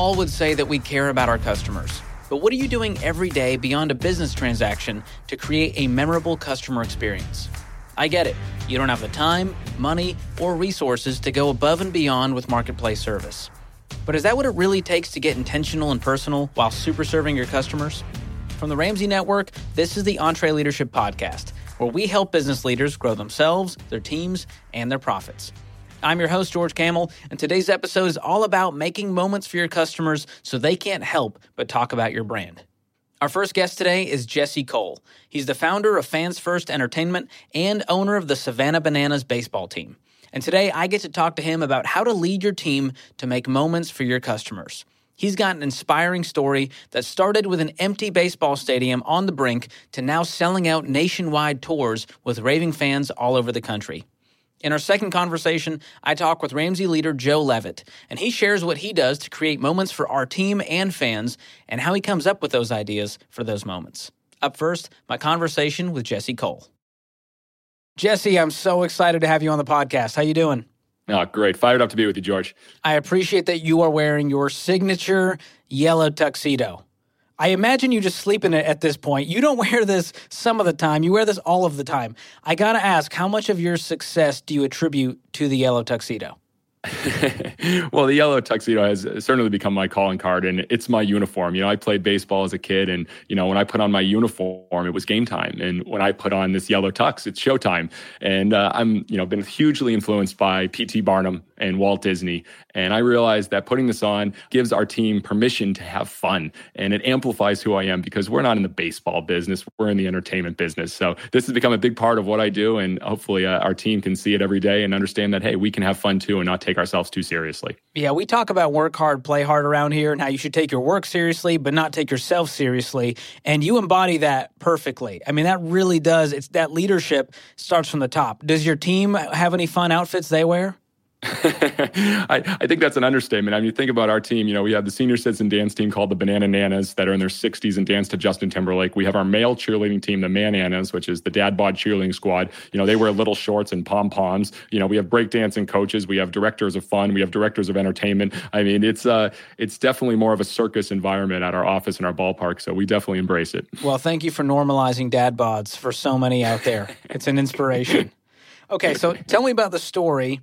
all would say that we care about our customers. But what are you doing every day beyond a business transaction to create a memorable customer experience? I get it. You don't have the time, money, or resources to go above and beyond with marketplace service. But is that what it really takes to get intentional and personal while super serving your customers? From the Ramsey Network, this is the EntreLeadership Podcast, where we help business leaders grow themselves, their teams, and their profits. I'm your host, George Kamel, and today's episode is all about making moments for your customers so they can't help but talk about your brand. Our first guest today is Jesse Cole. He's the founder of Fans First Entertainment and owner of the Savannah Bananas baseball team. And today I get to talk to him about how to lead your team to make moments for your customers. He's got an inspiring story that started with an empty baseball stadium on the brink to now selling out nationwide tours with raving fans all over the country. In our second conversation, I talk with Ramsey leader Joe Leavitt, and he shares what he does to create moments for our team and fans and how he comes up with those ideas for those moments. Up first, my conversation with Jesse Cole. Jesse, I'm so excited to have you on the podcast. How you doing? Oh, great. Fired up to be with you, George. I appreciate that you are wearing your signature yellow tuxedo. I imagine you just sleep in it at this point. You don't wear this some of the time. You wear this all of the time. I got to ask, how much of your success do you attribute to the yellow tuxedo? well, the yellow tuxedo has certainly become my calling card, and it's my uniform. You know, I played baseball as a kid, and you know, when I put on my uniform, it was game time, and when I put on this yellow tux, it's showtime. And uh, I'm, you know, been hugely influenced by P.T. Barnum and Walt Disney, and I realized that putting this on gives our team permission to have fun, and it amplifies who I am because we're not in the baseball business, we're in the entertainment business. So this has become a big part of what I do, and hopefully, uh, our team can see it every day and understand that hey, we can have fun too, and not take take ourselves too seriously. Yeah, we talk about work hard, play hard around here and how you should take your work seriously, but not take yourself seriously. And you embody that perfectly. I mean, that really does. It's that leadership starts from the top. Does your team have any fun outfits they wear? I, I, think that's an understatement. I mean, you think about our team, you know, we have the senior citizen dance team called the Banana Nanas that are in their 60s and dance to Justin Timberlake. We have our male cheerleading team, the Mananas, which is the dad bod cheerleading squad. You know, they wear little shorts and pom poms. You know, we have breakdancing coaches, we have directors of fun, we have directors of entertainment. I mean, it's uh, it's definitely more of a circus environment at our office and our ballpark. So we definitely embrace it. Well, thank you for normalizing dad bods for so many out there. it's an inspiration. Okay, so tell me about the story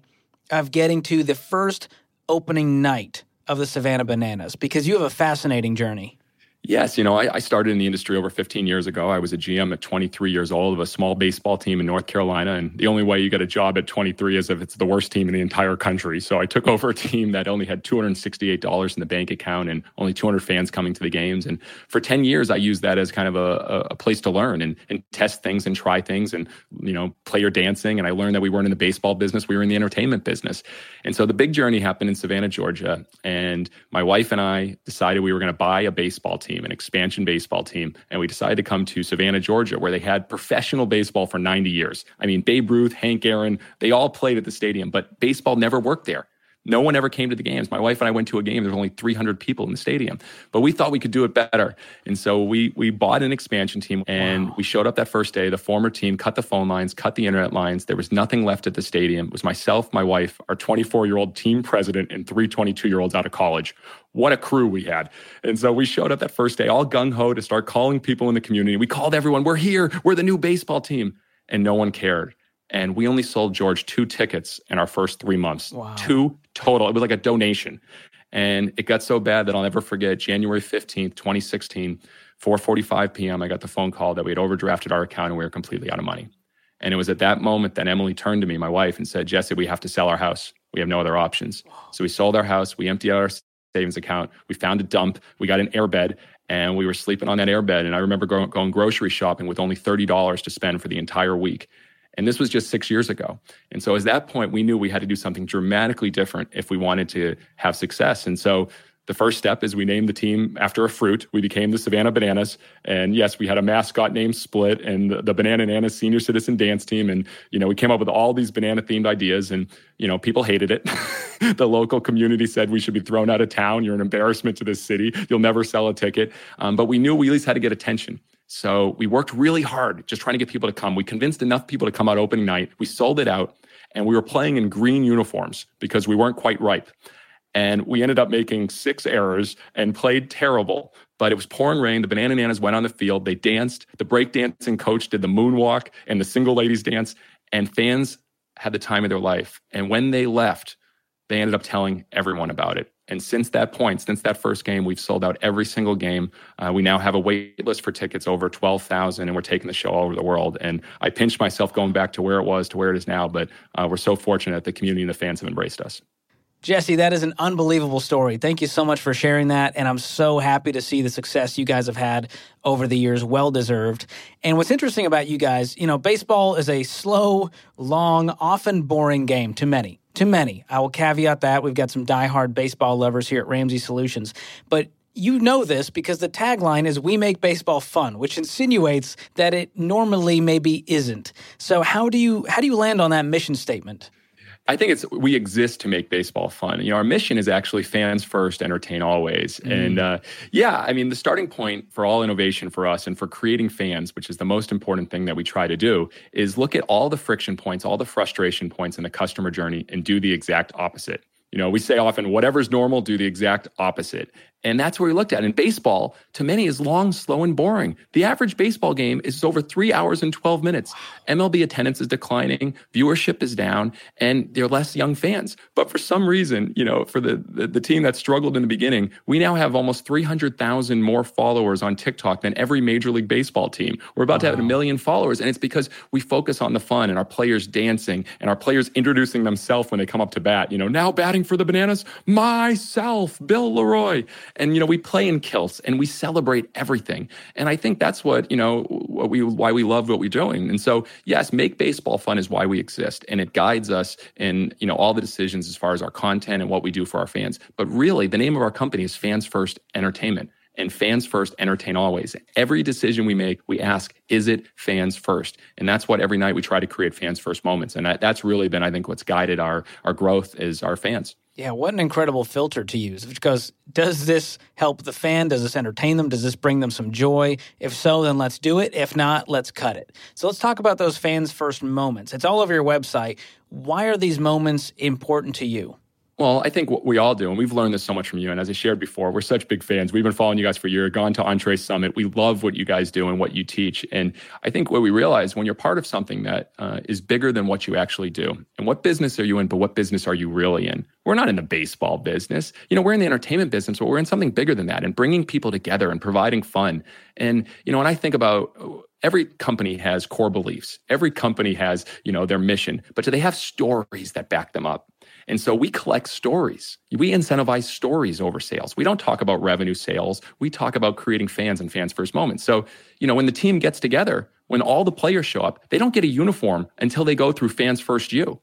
of getting to the first opening night of the Savannah Bananas because you have a fascinating journey. Yes, you know, I, I, started in the industry over 15 years ago. I was a GM at 23 years old of a small baseball team in North Carolina. And the only way you get a job at 23 is if it's the worst team in the entire country. So I took over a team that only had $268 in the bank account and only 200 fans coming to the games. And for 10 years, I used that as kind of a, a place to learn and, and test things and try things and, you know, player dancing. And I learned that we weren't in the baseball business, we were in the entertainment business. And so the big journey happened in Savannah, Georgia. And my wife and I decided we were going to buy a baseball team team, an expansion baseball team, and we decided to come to Savannah, Georgia, where they had professional baseball for 90 years. I mean, Babe Ruth, Hank Aaron, they all played at the stadium, but baseball never worked there. No one ever came to the games. My wife and I went to a game. There were only 300 people in the stadium, but we thought we could do it better. And so we we bought an expansion team and wow. we showed up that first day. The former team cut the phone lines, cut the internet lines. There was nothing left at the stadium. It was myself, my wife, our 24 year old team president, and three 22 year olds out of college. What a crew we had. And so we showed up that first day, all gung ho to start calling people in the community. We called everyone, we're here, we're the new baseball team. And no one cared and we only sold George two tickets in our first three months. Wow. Two total. It was like a donation. And it got so bad that I'll never forget January 15th, 2016, 4:45 p.m. I got the phone call that we had overdrafted our account and we were completely out of money. And it was at that moment that Emily turned to me, my wife, and said, Jesse, we have to sell our house. We have no other options. So we sold our house, we emptied out our savings account, we found a dump, we got an airbed, and we were sleeping on that airbed. And I remember going, going grocery shopping with only $30 to spend for the entire week. And this was just six years ago. And so, at that point, we knew we had to do something dramatically different if we wanted to have success. And so, the first step is we named the team after a fruit. We became the Savannah Bananas. And yes, we had a mascot named Split and the, the Banana Nana Senior Citizen Dance Team. And, you know, we came up with all these banana themed ideas and, you know, people hated it. the local community said we should be thrown out of town. You're an embarrassment to this city. You'll never sell a ticket. Um, but we knew we at least had to get attention. So we worked really hard just trying to get people to come. We convinced enough people to come out opening night. We sold it out and we were playing in green uniforms because we weren't quite ripe. And we ended up making six errors and played terrible. But it was pouring rain. The Banana Nanas went on the field. They danced. The breakdancing coach did the moonwalk and the single ladies dance. And fans had the time of their life. And when they left, they ended up telling everyone about it. And since that point, since that first game, we've sold out every single game. Uh, we now have a wait list for tickets over 12,000, and we're taking the show all over the world. And I pinched myself going back to where it was to where it is now, but uh, we're so fortunate that the community and the fans have embraced us. Jesse, that is an unbelievable story. Thank you so much for sharing that. And I'm so happy to see the success you guys have had over the years. Well deserved. And what's interesting about you guys, you know, baseball is a slow, long, often boring game to many. To many. I will caveat that. We've got some diehard baseball lovers here at Ramsey Solutions. But you know this because the tagline is we make baseball fun which insinuates that it normally maybe isn't so how do you how do you land on that mission statement I think it's we exist to make baseball fun. You know, our mission is actually fans first, entertain always. Mm. And uh, yeah, I mean, the starting point for all innovation for us and for creating fans, which is the most important thing that we try to do, is look at all the friction points, all the frustration points in the customer journey, and do the exact opposite. You know, we say often, whatever's normal, do the exact opposite. And that's what we looked at. In baseball, to many, is long, slow, and boring. The average baseball game is over three hours and 12 minutes. MLB attendance is declining, viewership is down, and there are less young fans. But for some reason, you know, for the, the, the team that struggled in the beginning, we now have almost 300,000 more followers on TikTok than every Major League Baseball team. We're about wow. to have a million followers. And it's because we focus on the fun and our players dancing and our players introducing themselves when they come up to bat. You know, now batting for the Bananas, myself, Bill Leroy. And you know, we play in kilts and we celebrate everything. And I think that's what, you know, what we why we love what we're doing. And so, yes, make baseball fun is why we exist and it guides us in, you know, all the decisions as far as our content and what we do for our fans. But really, the name of our company is Fans First Entertainment and fans first entertain always every decision we make we ask is it fans first and that's what every night we try to create fans first moments and that, that's really been i think what's guided our our growth is our fans yeah, what an incredible filter to use. Because does this help the fan? Does this entertain them? Does this bring them some joy? If so, then let's do it. If not, let's cut it. So let's talk about those fans' first moments. It's all over your website. Why are these moments important to you? Well, I think what we all do, and we've learned this so much from you. And as I shared before, we're such big fans. We've been following you guys for a year, gone to Entre Summit. We love what you guys do and what you teach. And I think what we realize when you're part of something that uh, is bigger than what you actually do, and what business are you in, but what business are you really in? We're not in the baseball business. You know, we're in the entertainment business, but we're in something bigger than that and bringing people together and providing fun. And, you know, when I think about every company has core beliefs, every company has, you know, their mission, but do they have stories that back them up? And so we collect stories. We incentivize stories over sales. We don't talk about revenue sales. We talk about creating fans and fans first moments. So, you know, when the team gets together, when all the players show up, they don't get a uniform until they go through fans first you.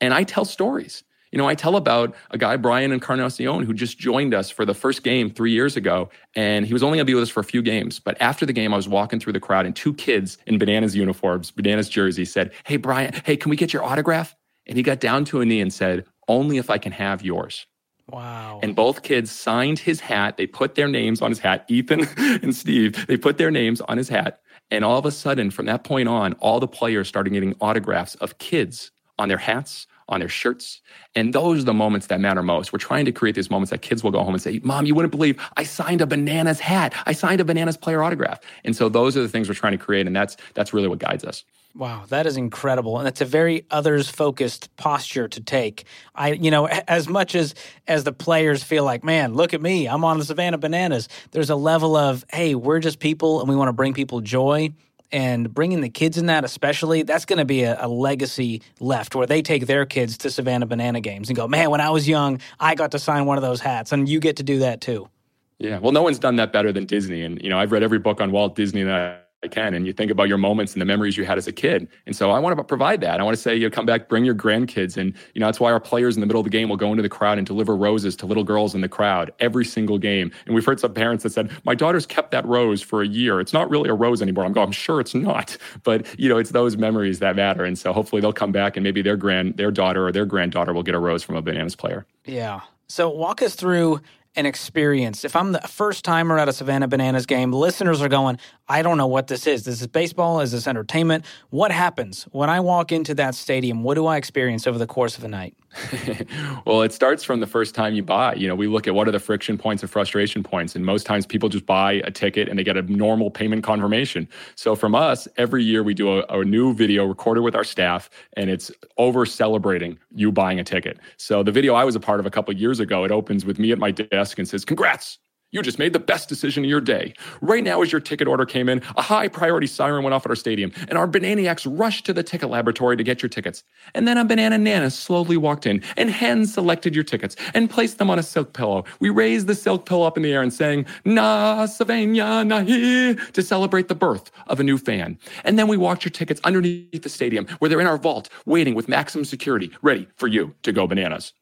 And I tell stories. You know, I tell about a guy, Brian Encarnacion, who just joined us for the first game three years ago. And he was only going to be with us for a few games. But after the game, I was walking through the crowd and two kids in Bananas uniforms, Bananas jersey said, Hey, Brian, hey, can we get your autograph? And he got down to a knee and said, only if I can have yours. Wow. And both kids signed his hat. They put their names on his hat, Ethan and Steve. They put their names on his hat. And all of a sudden, from that point on, all the players started getting autographs of kids on their hats, on their shirts. And those are the moments that matter most. We're trying to create these moments that kids will go home and say, Mom, you wouldn't believe I signed a bananas hat. I signed a bananas player autograph. And so those are the things we're trying to create. And that's that's really what guides us. Wow, that is incredible, and that's a very others-focused posture to take. I, you know, as much as as the players feel like, man, look at me, I'm on the Savannah Bananas. There's a level of, hey, we're just people, and we want to bring people joy. And bringing the kids in that, especially, that's going to be a, a legacy left where they take their kids to Savannah Banana games and go, man, when I was young, I got to sign one of those hats, and you get to do that too. Yeah, well, no one's done that better than Disney, and you know, I've read every book on Walt Disney that I can. And you think about your moments and the memories you had as a kid. And so I want to provide that. I want to say, you know, come back, bring your grandkids. And, you know, that's why our players in the middle of the game will go into the crowd and deliver roses to little girls in the crowd every single game. And we've heard some parents that said, my daughter's kept that rose for a year. It's not really a rose anymore. I'm going, I'm sure it's not. But, you know, it's those memories that matter. And so hopefully they'll come back and maybe their grand, their daughter or their granddaughter will get a rose from a bananas player. Yeah. So walk us through an experience. If I'm the first timer at a Savannah Bananas game, listeners are going, I don't know what this is. This is baseball? Is this entertainment? What happens when I walk into that stadium? What do I experience over the course of a night? well, it starts from the first time you buy. You know, we look at what are the friction points and frustration points, and most times people just buy a ticket and they get a normal payment confirmation. So from us, every year we do a, a new video recorded with our staff, and it's over celebrating you buying a ticket. So the video I was a part of a couple years ago, it opens with me at my desk and says, "Congrats, you just made the best decision of your day. Right now, as your ticket order came in, a high priority siren went off at our stadium, and our Bananiacs rushed to the ticket laboratory to get your tickets. And then a banana nana slowly walked in and hand selected your tickets and placed them on a silk pillow. We raised the silk pillow up in the air and sang, Na Savannah Nahi, to celebrate the birth of a new fan. And then we walked your tickets underneath the stadium where they're in our vault, waiting with maximum security, ready for you to go bananas.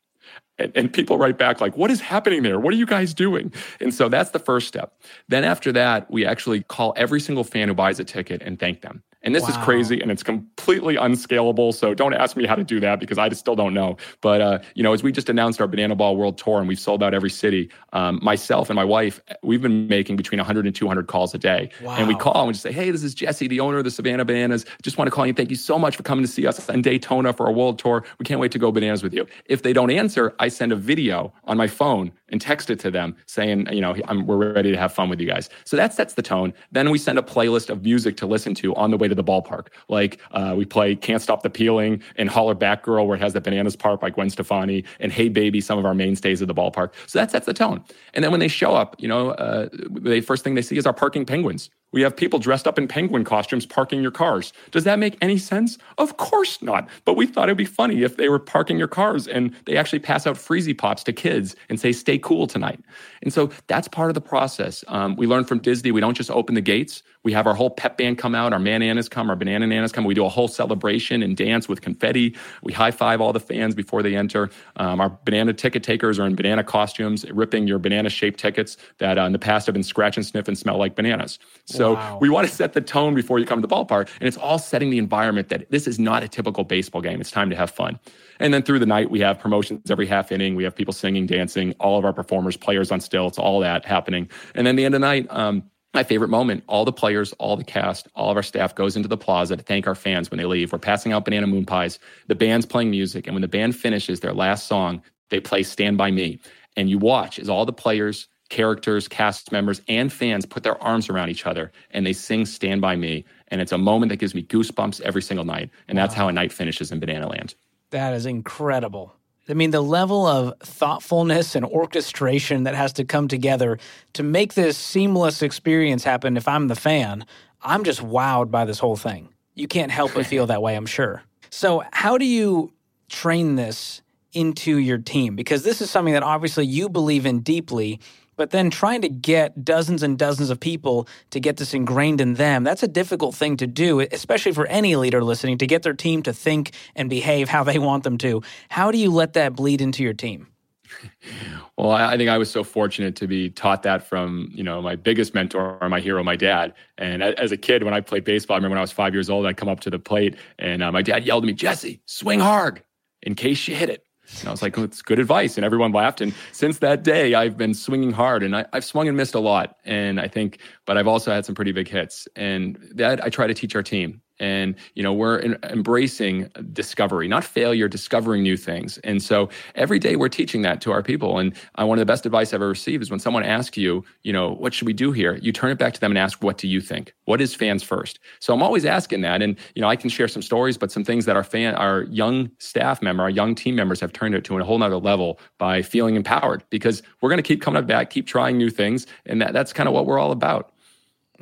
And, and, people write back like, what is happening there? What are you guys doing? And so that's the first step. Then after that, we actually call every single fan who buys a ticket and thank them. And this wow. is crazy and it's completely unscalable. So don't ask me how to do that because I still don't know. But, uh, you know, as we just announced our Banana Ball World Tour and we've sold out every city, um, myself and my wife, we've been making between 100 and 200 calls a day. Wow. And we call and we just say, hey, this is Jesse, the owner of the Savannah Bananas. Just want to call you. Thank you so much for coming to see us in Daytona for our world tour. We can't wait to go bananas with you. If they don't answer, I send a video on my phone and text it to them saying, you know, we're ready to have fun with you guys. So that sets the tone. Then we send a playlist of music to listen to on the way to the ballpark. Like uh, we play Can't Stop the Peeling and Hollaback Girl, where it has the bananas part by Gwen Stefani, and Hey Baby, some of our mainstays of the ballpark. So that sets the tone. And then when they show up, you know, uh, the first thing they see is our parking penguins. We have people dressed up in penguin costumes parking your cars. Does that make any sense? Of course not. But we thought it'd be funny if they were parking your cars and they actually pass out freezy pops to kids and say, stay cool tonight. And so that's part of the process. Um, we learned from Disney, we don't just open the gates. We have our whole pep band come out, our mananas come, our banana nanas come. We do a whole celebration and dance with confetti. We high five all the fans before they enter. Um, our banana ticket takers are in banana costumes, ripping your banana shaped tickets that uh, in the past have been scratch and sniff and smell like bananas. So wow. we want to set the tone before you come to the ballpark. And it's all setting the environment that this is not a typical baseball game. It's time to have fun. And then through the night, we have promotions every half inning. We have people singing, dancing, all of our performers, players on stilts, all that happening. And then the end of the night, um, my favorite moment all the players all the cast all of our staff goes into the plaza to thank our fans when they leave we're passing out banana moon pies the band's playing music and when the band finishes their last song they play stand by me and you watch as all the players characters cast members and fans put their arms around each other and they sing stand by me and it's a moment that gives me goosebumps every single night and wow. that's how a night finishes in banana land that is incredible I mean, the level of thoughtfulness and orchestration that has to come together to make this seamless experience happen. If I'm the fan, I'm just wowed by this whole thing. You can't help but feel that way, I'm sure. So, how do you train this into your team? Because this is something that obviously you believe in deeply but then trying to get dozens and dozens of people to get this ingrained in them, that's a difficult thing to do, especially for any leader listening, to get their team to think and behave how they want them to. How do you let that bleed into your team? Well, I think I was so fortunate to be taught that from, you know, my biggest mentor, my hero, my dad. And as a kid, when I played baseball, I remember when I was five years old, I'd come up to the plate and uh, my dad yelled at me, Jesse, swing hard in case you hit it. And I was like, it's good advice. And everyone laughed. And since that day, I've been swinging hard and I, have swung and missed a lot. And I think, but I've also had some pretty big hits. And that I try to teach our team and you know we're in, embracing discovery not failure discovering new things. And so every day we're teaching that to our people. And uh, one of the best advice i've ever received is when someone asks you you know what should we do here? you turn it back to them and ask what do you think? What is fans first? So i'm always asking that. And you know i can share some stories but some things that our fan our young staff member our young team members have turned it to a whole nother level by feeling empowered. Because we're going to keep coming back keep trying new things. And that, that's kind of what we're all about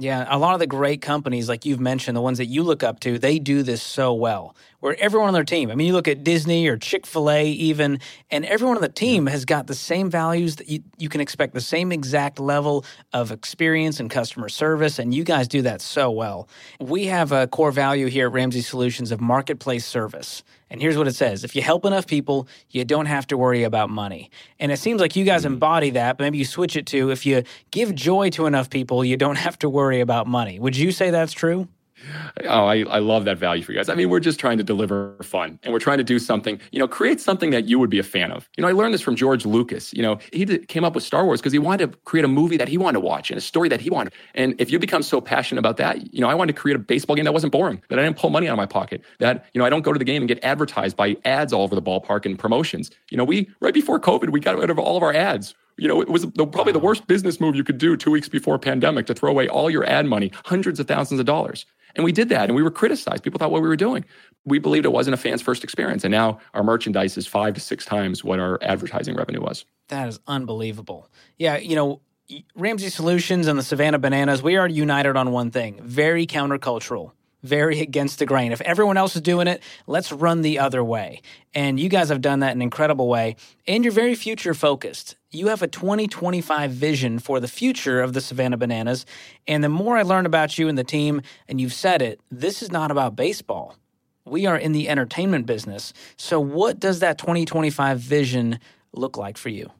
yeah, a lot of the great companies, like you've mentioned, the ones that you look up to, they do this so well. Where everyone on their team, I mean, you look at Disney or Chick fil A, even, and everyone on the team has got the same values that you, you can expect, the same exact level of experience and customer service. And you guys do that so well. We have a core value here at Ramsey Solutions of marketplace service. And here's what it says If you help enough people, you don't have to worry about money. And it seems like you guys mm-hmm. embody that, but maybe you switch it to if you give joy to enough people, you don't have to worry about money. Would you say that's true? Oh, I, I love that value for you guys. I mean, we're just trying to deliver fun and we're trying to do something, you know, create something that you would be a fan of. You know, I learned this from George Lucas. You know, he did, came up with Star Wars because he wanted to create a movie that he wanted to watch and a story that he wanted. And if you become so passionate about that, you know, I wanted to create a baseball game that wasn't boring, that I didn't pull money out of my pocket, that, you know, I don't go to the game and get advertised by ads all over the ballpark and promotions. You know, we, right before COVID, we got rid of all of our ads you know, it was the, probably the worst business move you could do two weeks before pandemic to throw away all your ad money, hundreds of thousands of dollars. And we did that and we were criticized. People thought what we were doing. We believed it wasn't a fan's first experience. And now our merchandise is five to six times what our advertising revenue was. That is unbelievable. Yeah, you know, Ramsey Solutions and the Savannah Bananas, we are united on one thing very countercultural very against the grain. If everyone else is doing it, let's run the other way. And you guys have done that in an incredible way. And you're very future focused. You have a 2025 vision for the future of the Savannah Bananas. And the more I learn about you and the team, and you've said it, this is not about baseball. We are in the entertainment business. So, what does that 2025 vision look like for you?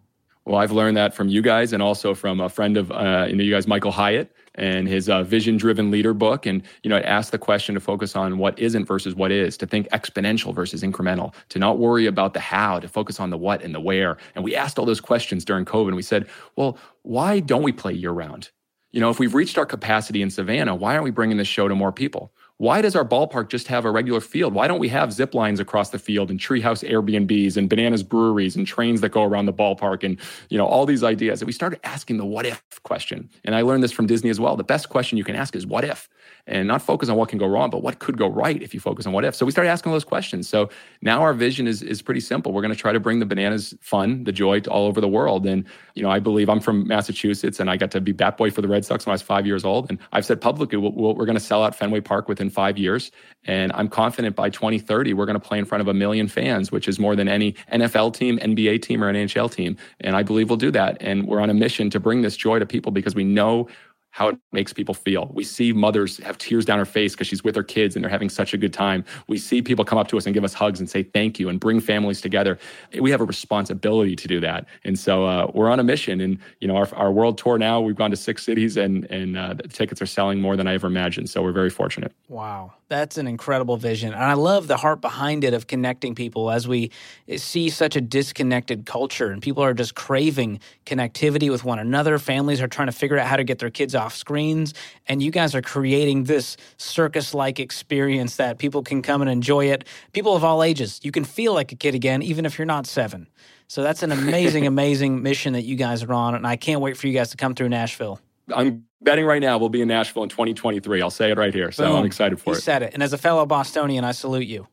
Well, I've learned that from you guys and also from a friend of uh, you, know, you guys, Michael Hyatt, and his uh, Vision Driven Leader book. And, you know, it asks the question to focus on what isn't versus what is, to think exponential versus incremental, to not worry about the how, to focus on the what and the where. And we asked all those questions during COVID. And we said, well, why don't we play year round? You know, if we've reached our capacity in Savannah, why aren't we bringing this show to more people? Why does our ballpark just have a regular field? Why don't we have zip lines across the field and treehouse Airbnbs and bananas breweries and trains that go around the ballpark and you know all these ideas? And we started asking the what if question. And I learned this from Disney as well. The best question you can ask is what if? and not focus on what can go wrong, but what could go right if you focus on what if. So we started asking those questions. So now our vision is is pretty simple. We're going to try to bring the bananas fun, the joy to all over the world. And you know, I believe I'm from Massachusetts, and I got to be bat boy for the Red Sox when I was five years old. And I've said publicly we we are going to sell out Fenway Park within five years, and I'm confident by 2030 we're going to play in front of a million fans, which is more than any NFL team, NBA team, or NHL team. And I believe we'll do that. And we're on a mission to bring this joy to people because we know how it makes people feel. We see mothers have tears down her face because she's with her kids and they're having such a good time. We see people come up to us and give us hugs and say thank you and bring families together. We have a responsibility to do that. And so uh, we're on a mission. And, you know, our, our world tour now, we've gone to six cities and, and uh, the tickets are selling more than I ever imagined. So we're very fortunate. Wow. That's an incredible vision. And I love the heart behind it of connecting people as we see such a disconnected culture and people are just craving connectivity with one another. Families are trying to figure out how to get their kids off screens. And you guys are creating this circus like experience that people can come and enjoy it. People of all ages, you can feel like a kid again, even if you're not seven. So that's an amazing, amazing mission that you guys are on. And I can't wait for you guys to come through Nashville. I'm betting right now we'll be in Nashville in 2023. I'll say it right here. So Boom. I'm excited for he it. said it. And as a fellow Bostonian, I salute you.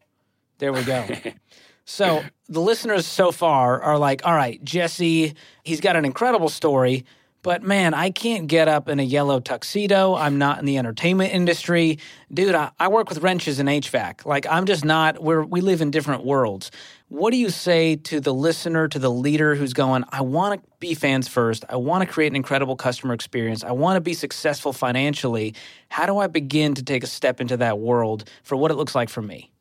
There we go. so the listeners so far are like, all right, Jesse, he's got an incredible story, but man, I can't get up in a yellow tuxedo. I'm not in the entertainment industry. Dude, I, I work with wrenches and HVAC. Like, I'm just not, we're, we live in different worlds. What do you say to the listener, to the leader who's going, I want to be fans first. I want to create an incredible customer experience. I want to be successful financially. How do I begin to take a step into that world for what it looks like for me?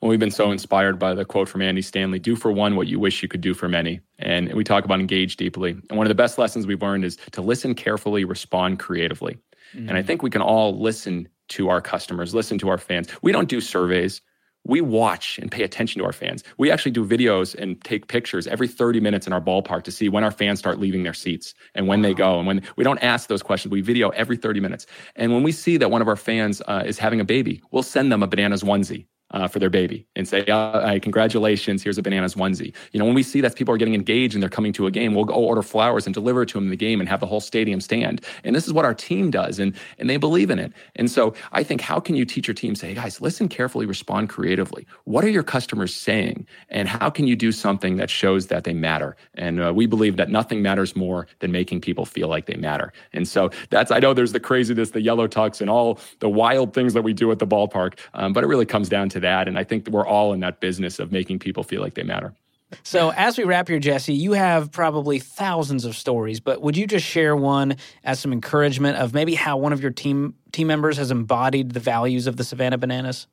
Well, we've been so inspired by the quote from Andy Stanley do for one what you wish you could do for many. And we talk about engage deeply. And one of the best lessons we've learned is to listen carefully, respond creatively. Mm-hmm. And I mm. think we can all listen to our customers, listen to our fans. We don't do surveys. We watch and pay attention to our fans. We actually do videos and take pictures every 30 minutes in our ballpark to see when our fans start leaving their seats and when wow. they go. And when we don't ask those questions, we video every 30 minutes. And when we see that one of our fans uh, is having a baby, we'll send them a bananas onesie uh, for their baby and say, uh, congratulations, here's a bananas onesie. You know, when we see that people are getting engaged and they're coming to a game, we'll go order flowers and deliver it to them in the game and have the whole stadium stand. And this is what our team does, and, and they believe in it. And so I think, how can you teach your team, say, hey, guys, listen carefully, respond creatively. What are your customers saying? And how can you do something that shows that they matter? And uh, we believe that nothing matters more than making people feel like they matter. And so that's, I know there's the craziness, the yellow tux, and all the wild things that we do at the ballpark, um, but it really comes down to that. And I think we're all in that business of making people feel like they matter. So, as we wrap here, Jesse, you have probably thousands of stories, but would you just share one as some encouragement of maybe how one of your team team members has embodied the values of the Savannah Bananas?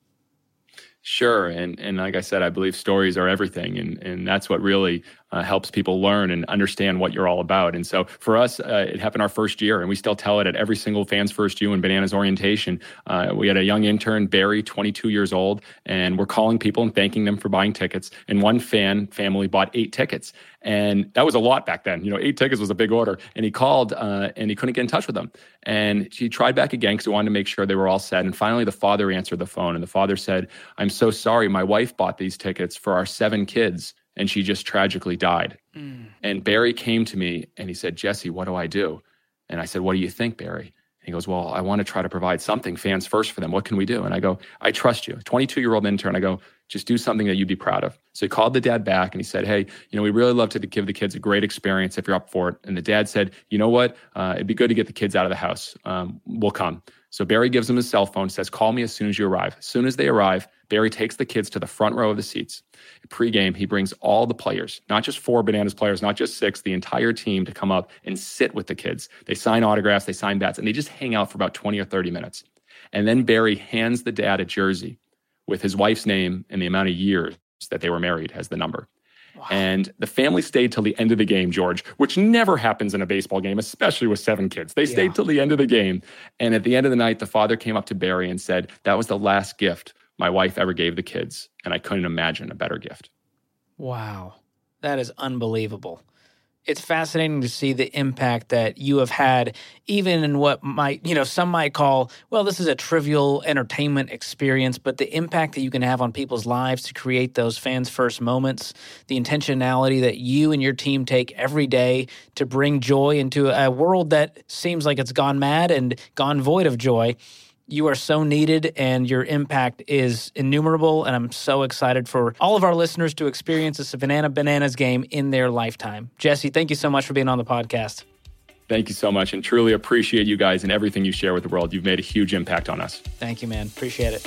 Sure, and and like I said, I believe stories are everything, and and that's what really uh, helps people learn and understand what you're all about. And so for us, uh, it happened our first year, and we still tell it at every single fan's first U and Bananas orientation. Uh, we had a young intern, Barry, 22 years old, and we're calling people and thanking them for buying tickets. And one fan family bought eight tickets. And that was a lot back then. You know, eight tickets was a big order. And he called uh, and he couldn't get in touch with them. And he tried back again because he wanted to make sure they were all set. And finally, the father answered the phone. And the father said, I'm so sorry. My wife bought these tickets for our seven kids and she just tragically died. Mm. And Barry came to me and he said, Jesse, what do I do? And I said, What do you think, Barry? he goes, Well, I want to try to provide something fans first for them. What can we do? And I go, I trust you. 22 year old intern. I go, just do something that you'd be proud of. So he called the dad back and he said, Hey, you know, we really love to give the kids a great experience if you're up for it. And the dad said, You know what? Uh, it'd be good to get the kids out of the house. Um, we'll come. So Barry gives him his cell phone, says, Call me as soon as you arrive. As soon as they arrive, Barry takes the kids to the front row of the seats. Pre-game, he brings all the players, not just four Bananas players, not just six, the entire team to come up and sit with the kids. They sign autographs, they sign bats, and they just hang out for about 20 or 30 minutes. And then Barry hands the dad a jersey with his wife's name and the amount of years that they were married as the number. Wow. And the family stayed till the end of the game, George, which never happens in a baseball game, especially with seven kids. They stayed yeah. till the end of the game. And at the end of the night, the father came up to Barry and said, That was the last gift my wife ever gave the kids. And I couldn't imagine a better gift. Wow. That is unbelievable it's fascinating to see the impact that you have had, even in what might, you know, some might call, well, this is a trivial entertainment experience, but the impact that you can have on people's lives to create those fans' first moments, the intentionality that you and your team take every day to bring joy into a world that seems like it's gone mad and gone void of joy you are so needed and your impact is innumerable. And I'm so excited for all of our listeners to experience this Banana Bananas game in their lifetime. Jesse, thank you so much for being on the podcast. Thank you so much and truly appreciate you guys and everything you share with the world. You've made a huge impact on us. Thank you, man. Appreciate it.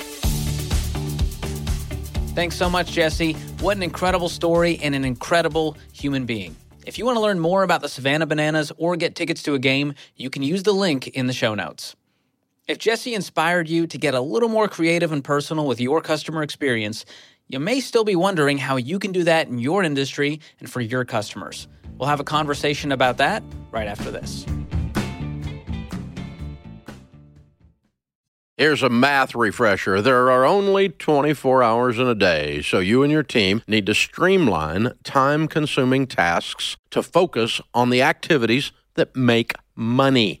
Thanks so much, Jesse. What an incredible story and an incredible human being. If you want to learn more about the Savannah Bananas or get tickets to a game, you can use the link in the show notes. If Jesse inspired you to get a little more creative and personal with your customer experience, you may still be wondering how you can do that in your industry and for your customers. We'll have a conversation about that right after this. Here's a math refresher. There are only 24 hours in a day, so you and your team need to streamline time consuming tasks to focus on the activities that make money.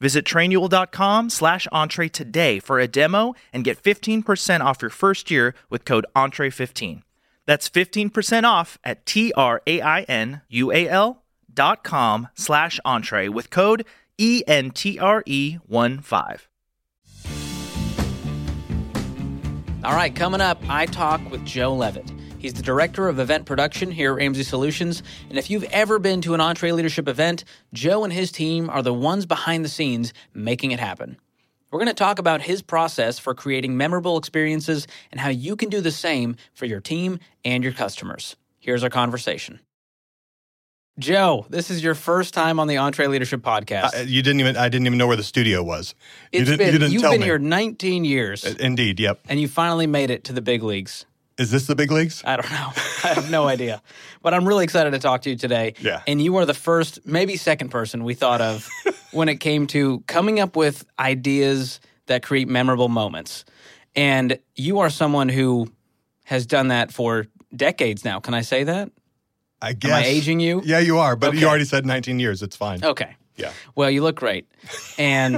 Visit trainual.com slash entree today for a demo and get 15% off your first year with code entre15. That's 15% off at T-R-A-I-N-U-A-L dot com slash entree with code E E-N-T-R-E-1-5. All right, coming up, I talk with Joe Leavitt. He's the director of event production here at Ramsey Solutions. And if you've ever been to an EntreLeadership event, Joe and his team are the ones behind the scenes making it happen. We're going to talk about his process for creating memorable experiences and how you can do the same for your team and your customers. Here's our conversation. Joe, this is your first time on the EntreLeadership podcast. Uh, you didn't even. I didn't even know where the studio was. You didn't, been, you didn't you've tell been me. here 19 years, Uh, Indeed. Yep. and you finally made it to the big leagues. Is this the big leagues? I don't know. I have no idea. But I'm really excited to talk to you today. Yeah. And you are the first, maybe second person we thought of when it came to coming up with ideas that create memorable moments. And you are someone who has done that for decades now. Can I say that? I guess. Am I aging you? Yeah, you are. But Okay. you already said 19 years. It's fine. Okay. Yeah. Well, you look great. And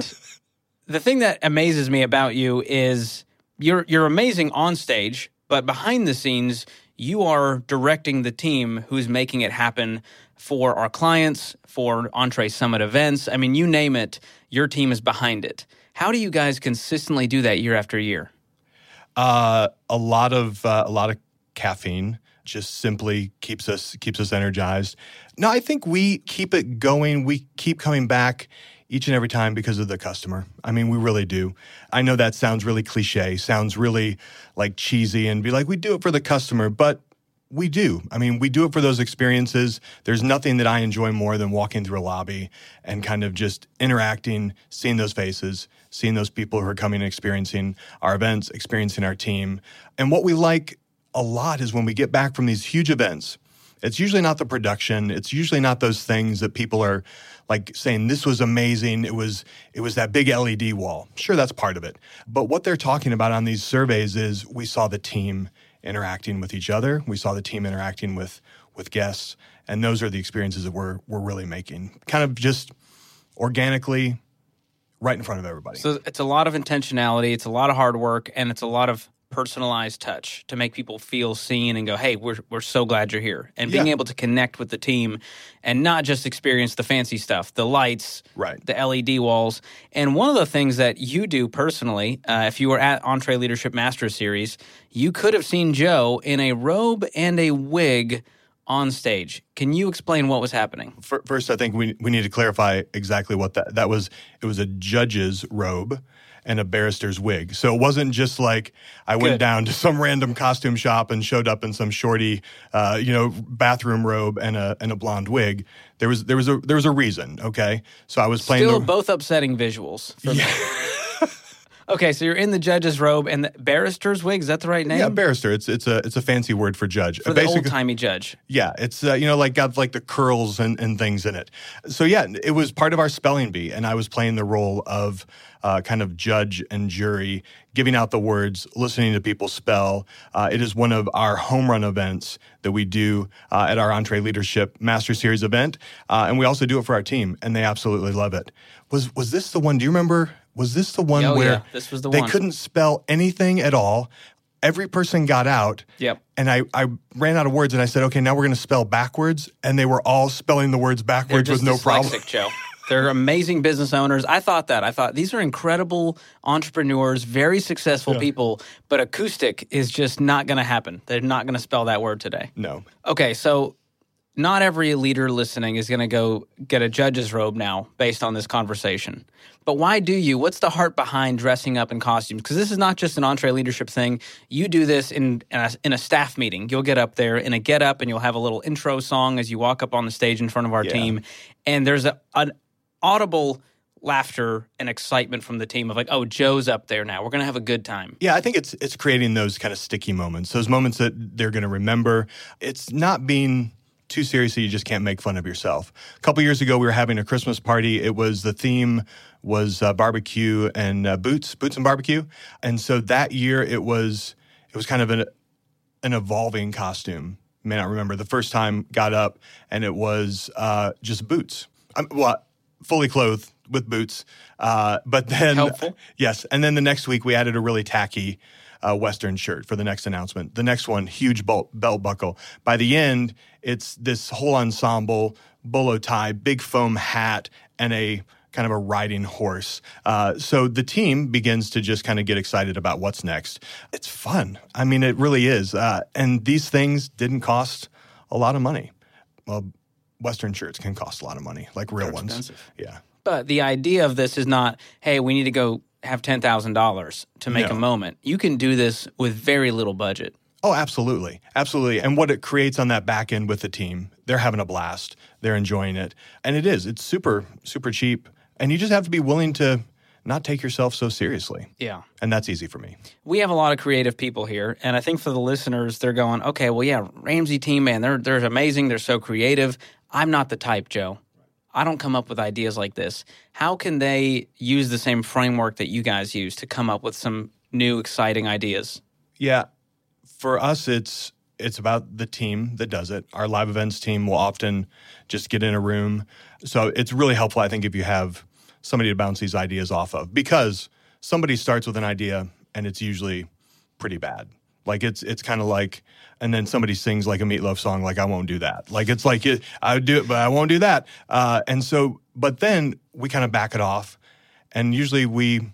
the thing that amazes me about you is you're you're amazing on stage, but behind the scenes, you are directing the team who's making it happen for our clients, for Entree Summit events. I mean, you name it, your team is behind it. How do you guys consistently do that year after year? Uh, a lot of uh, a lot of caffeine just simply keeps us keeps us energized. No, I think we keep it going. We keep coming back each and every time because of the customer. I mean, we really do. I know that sounds really cliche, sounds really like cheesy, and be like, we do it for the customer, but we do. I mean, we do it for those experiences. There's nothing that I enjoy more than walking through a lobby and kind of just interacting, seeing those faces, seeing those people who are coming and experiencing our events, experiencing our team. And what we like a lot is when we get back from these huge events, it's usually not the production, it's usually not those things that people are like saying this was amazing, it was it was that big LED wall. Sure that's part of it. But what they're talking about on these surveys is we saw the team interacting with each other. We saw the team interacting with with guests, and those are the experiences that we're we're really making, kind of just organically, right in front of everybody. So it's a lot of intentionality, it's a lot of hard work, and it's a lot of personalized touch to make people feel seen and go, "Hey, we're we're so glad you're here." And being Yeah. able to connect with the team and not just experience the fancy stuff, the lights, Right. the LED walls. And one of the things that you do personally, uh, if you were at EntreLeadership Master Series, you could have seen Joe in a robe and a wig on stage. Can you explain what was happening? Fir- First, I think we we need to clarify exactly what that that was. It was a judge's robe and a barrister's wig. So it wasn't just like I went Good. down to some random costume shop and showed up in some shorty, uh, you know, bathroom robe and a and a blonde wig. There was there was a there was a reason. Okay, so I was playing Still the both upsetting visuals. For me. okay, so you're in the judge's robe and the barrister's wig. Is that the right name? yeah barrister. It's it's a it's a fancy word for judge. For the old timey judge. Yeah, it's uh, you know like got like the curls and, and things in it. So yeah, it was part of our spelling bee, and I was playing the role of uh, kind of judge and jury, giving out the words, listening to people spell. Uh, it is one of our home run events that we do uh, at our EntreLeadership Master Series event, uh, and we also do it for our team, and they absolutely love it. Was was this the one? Do you remember? Was this the one Oh, where yeah, this was the they one. couldn't spell anything at all? Every person got out. Yep. And I, I ran out of words and I said, okay, now we're going to spell backwards. And they were all spelling the words backwards with no problem. Joe. They're amazing business owners. I thought that. I thought these are incredible entrepreneurs, very successful people, but acoustic is just not going to happen. They're not going to spell that word today. No. Okay, so not every leader listening is going to go get a judge's robe now based on this conversation. But why do you? What's the heart behind dressing up in costumes? Because this is not just an EntreLeadership thing. You do this in in a, in a staff meeting. You'll get up there in a get up and you'll have a little intro song as you walk up on the stage in front of our Yeah. team. And there's a, an audible laughter and excitement from the team of like, oh, Joe's up there now. We're going to have a good time. Yeah, I think it's it's creating those kind of sticky moments, those moments that they're going to remember. It's not being too serious that you just can't make fun of yourself. A couple years ago, we were having a Christmas party. It was the theme was uh, barbecue and uh, boots, boots and barbecue, and so that year it was it was kind of an an evolving costume. May not remember the first time got up and it was uh, just boots. Um, well, fully clothed with boots. Uh, but then Helpful. yes, and then the next week we added a really tacky uh, Western shirt for the next announcement. The next one, huge belt, belt buckle. By the end, it's this whole ensemble: bolo tie, big foam hat, and a kind of a riding horse. Uh, so the team begins to just kind of get excited about what's next. It's fun. I mean, it really is. Uh, and these things didn't cost a lot of money. Well, Western shirts can cost a lot of money, like real They're ones. expensive. Yeah. But the idea of this is not, hey, we need to go have ten thousand dollars to make No. a moment. You can do this with very little budget. Oh, absolutely. Absolutely. And what it creates on that back end with the team, they're having a blast. They're enjoying it. And it is. It's super, super cheap. And you just have to be willing to not take yourself so seriously. Yeah. And that's easy for me. We have a lot of creative people here, and I think for the listeners, they're going, okay, well, yeah, Ramsey team, man, they're they're amazing. They're so creative. I'm not the type, Joe. I don't come up with ideas like this. How can they use the same framework that you guys use to come up with some new, exciting ideas? Yeah. For us, it's it's about the team that does it. Our live events team will often just get in a room. So it's really helpful, I think, if you have somebody to bounce these ideas off of because somebody starts with an idea and it's usually pretty bad. Like it's it's kind of like, and then somebody sings like a Meat Loaf song, like I won't do that. Like it's like it, I would do it, but I won't do that. Uh, and so, but then we kind of back it off, and usually we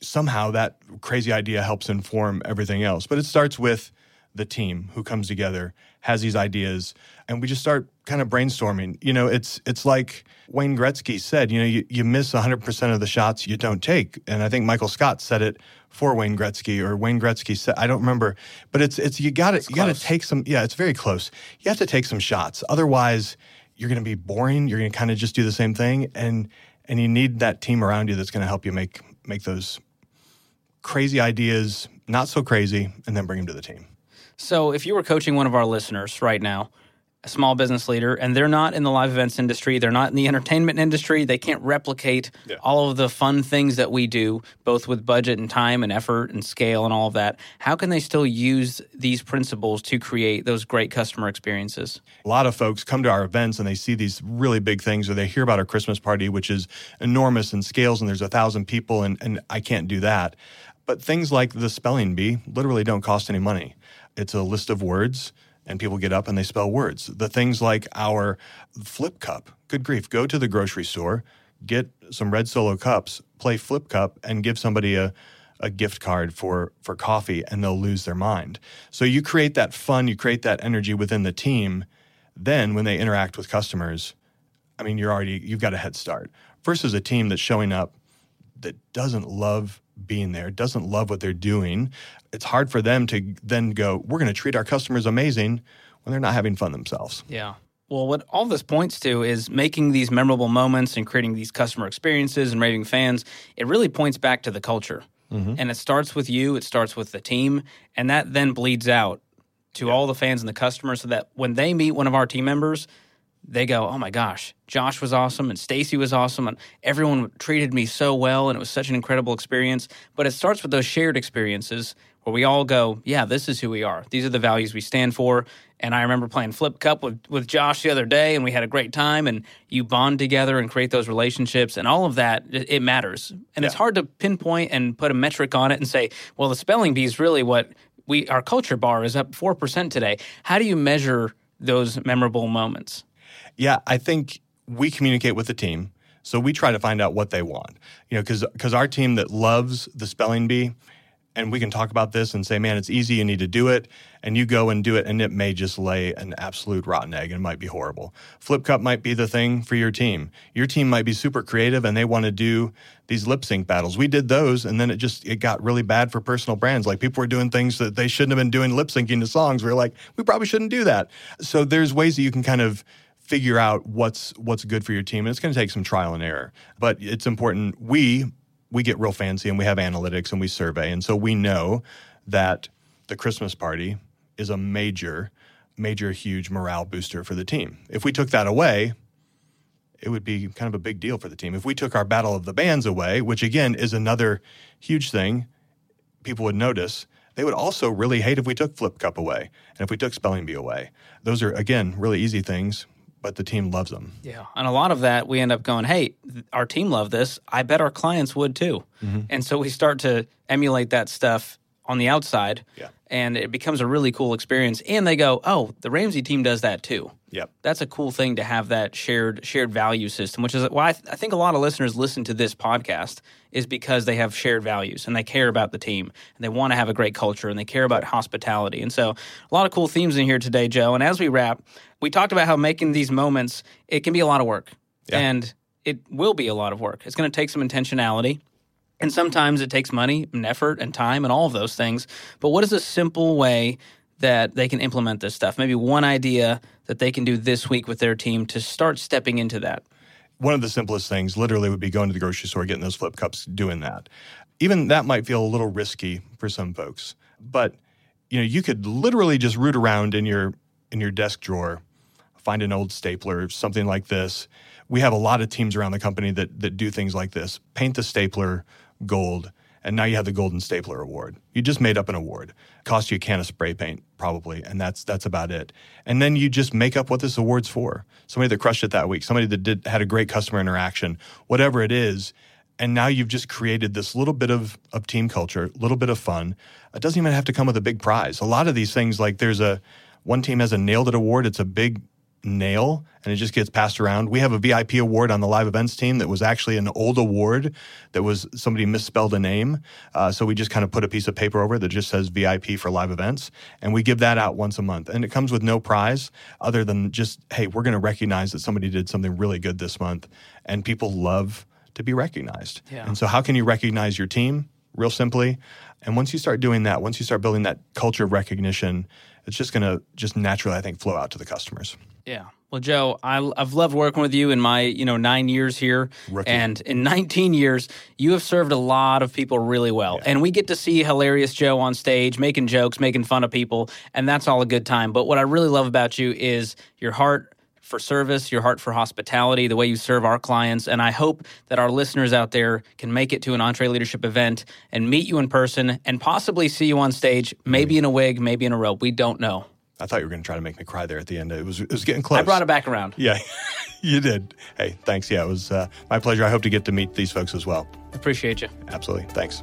somehow that crazy idea helps inform everything else. But it starts with the team who comes together, has these ideas, and we just start kind of brainstorming. You know, it's it's like Wayne Gretzky said, you know, you, you miss 100% of the shots you don't take. And I think Michael Scott said it for Wayne Gretzky or Wayne Gretzky said I don't remember, but it's it's you got to you got to take some yeah, it's very close. You have to take some shots. Otherwise, you're going to be boring. You're going to kind of just do the same thing and and you need that team around you that's going to help you make make those crazy ideas not so crazy and then bring them to the team. So, if you were coaching one of our listeners right now, a small business leader, and they're not in the live events industry, they're not in the entertainment industry, they can't replicate Yeah. all of the fun things that we do, both with budget and time and effort and scale and all of that, how can they still use these principles to create those great customer experiences? A lot of folks come to our events and they see these really big things, or they hear about our Christmas party, which is enormous in scales, and there's a thousand people, and, and I can't do that. But things like the spelling bee literally don't cost any money. It's a list of words, and people get up and they spell words. The things like our flip cup, good grief, go to the grocery store, get some red solo cups, play flip cup, and give somebody a a gift card for for coffee and they'll lose their mind. So you create that fun, you create that energy within the team. Then when they interact with customers, I mean you're already you've got a head start. Versus a team that's showing up that doesn't love being there, doesn't love what they're doing. It's hard for them to then go, we're going to treat our customers amazing when they're not having fun themselves. Yeah. Well, what all this points to is making these memorable moments and creating these customer experiences and raving fans. It really points back to the culture. Mm-hmm. And it starts with you, it starts with the team, and that then bleeds out to all the fans and the customers so that when they meet one of our team members, they go, "Oh my gosh, Josh was awesome and Stacy was awesome and everyone treated me so well and it was such an incredible experience." But it starts with those shared experiences where we all go, "Yeah, this is who we are. These are the values we stand for." And I remember playing Flip Cup with with Josh the other day and we had a great time and you bond together and create those relationships and all of that it, it matters. And it's hard to pinpoint and put a metric on it and say, "Well, the spelling bee is really what we our culture bar is up 4% today." How do you measure those memorable moments? Yeah, I think we communicate with the team. So we try to find out what they want. You know, because our team that loves the spelling bee, and we can talk about this and say, man, it's easy, you need to do it. And you go and do it, and it may just lay an absolute rotten egg and might be horrible. Flip Cup might be the thing for your team. Your team might be super creative and they want to do these lip sync battles. We did those, and then it just it got really bad for personal brands. Like people were doing things that they shouldn't have been doing lip syncing to songs. We are like, we probably shouldn't do that. So there's ways that you can kind of figure out what's what's good for your team and it's going to take some trial and error. But it's important we we get real fancy and we have analytics and we survey and so we know that the christmas party is a major major huge morale booster for the team. If we took that away it would be kind of a big deal for the team. If we took our battle of the bands away which again is another huge thing people would notice they would also really hate if we took flip cup away and if we took spelling bee away. Those are again really easy things but the team loves them. Yeah. And a lot of that, we end up going, hey, our team loved this. I bet our clients would too. Mm-hmm. And so we start to emulate that stuff on the outside. Yeah. And it becomes a really cool experience. And they go, oh, the Ramsey team does that too. Yep. That's a cool thing to have that shared shared value system, which is why I, th- I think a lot of listeners listen to this podcast is because they have shared values and they care about the team and they want to have a great culture and they care about hospitality. And so a lot of cool themes in here today, Joe. And as we wrap, we talked about how making these moments it can be a lot of work, Yeah. and it will be a lot of work. It's going to take some intentionality. And sometimes it takes money and effort and time and all of those things. But what is a simple way that they can implement this stuff? Maybe one idea that they can do this week with their team to start stepping into that. One of the simplest things literally would be going to the grocery store, getting those flip cups, doing that. Even that might feel a little risky for some folks. But you know, you could literally just root around in your in your desk drawer, find an old stapler, something like this. We have a lot of teams around the company that that do things like this. Paint the stapler gold, and now you have the Golden Stapler Award. You just made up an award. Cost you a can of spray paint, probably, and that's that's about it. And then you just make up what this award's for. Somebody that crushed it that week, somebody that did had a great customer interaction, whatever it is. And now you've just created this little bit of, of team culture, a little bit of fun. It doesn't even have to come with a big prize. A lot of these things, like there's a one team has a nailed it award. It's a big nail and it just gets passed around. We have a VIP award on the live events team that was actually an old award that was somebody misspelled a name. Uh, so we just kind of put a piece of paper over it that just says VIP for live events. And we give that out once a month. And it comes with no prize other than just, hey, we're going to recognize that somebody did something really good this month. And people love to be recognized. Yeah. And so, how can you recognize your team? Real simply. And once you start doing that, once you start building that culture of recognition, it's just going to just naturally, I think, flow out to the customers. Yeah. Well, Joe, I, I've loved working with you in my you know nine years here, Rookie. and in 19 years, you have served a lot of people really well, and we get to see hilarious Joe on stage making jokes, making fun of people, and that's all a good time. But what I really love about you is your heart for service, your heart for hospitality, the way you serve our clients, and I hope that our listeners out there can make it to an EntreLeadership event and meet you in person, and possibly see you on stage, maybe in a wig, maybe in a robe. We don't know. I thought you were going to try to make me cry there at the end. It was it was getting close. I brought it back around. Yeah, you did. Hey, thanks. Yeah, it was uh, my pleasure. I hope to get to meet these folks as well. Appreciate you. Absolutely. Thanks.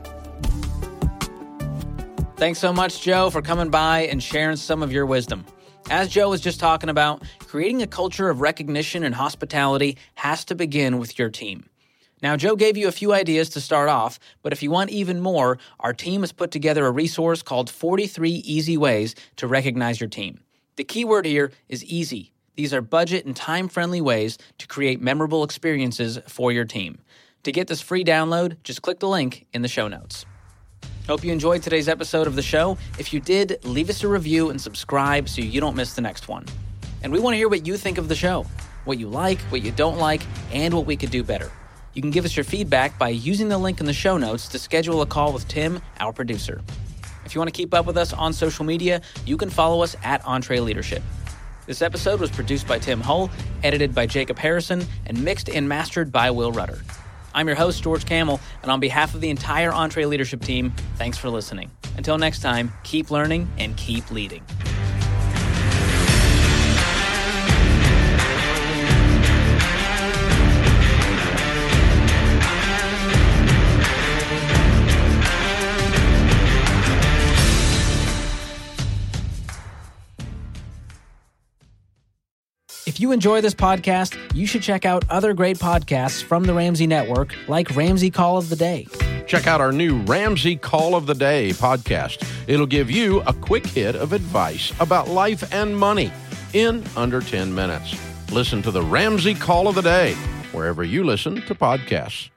Thanks so much, Joe, for coming by and sharing some of your wisdom. As Joe was just talking about, creating a culture of recognition and hospitality has to begin with your team. Now, Joe gave you a few ideas to start off, but if you want even more, our team has put together a resource called 43 Easy Ways to Recognize Your Team. The key word here is easy. These are budget and time friendly ways to create memorable experiences for your team. To get this free download, just click the link in the show notes. Hope you enjoyed today's episode of the show. If you did, leave us a review and subscribe so you don't miss the next one. And we want to hear what you think of the show, what you like, what you don't like, and what we could do better. You can give us your feedback by using the link in the show notes to schedule a call with Tim, our producer. If you want to keep up with us on social media, you can follow us at EntreLeadership. This episode was produced by Tim Hull, edited by Jacob Harrison, and mixed and mastered by Will Rudder. I'm your host, George Kamel, and on behalf of the entire EntreLeadership team, thanks for listening. Until next time, keep learning and keep leading. If you enjoy this podcast, you should check out other great podcasts from the Ramsey Network, like Ramsey Call of the Day. Check out our new Ramsey Call of the Day podcast. It'll give you a quick hit of advice about life and money in under 10 minutes. Listen to the Ramsey Call of the Day wherever you listen to podcasts.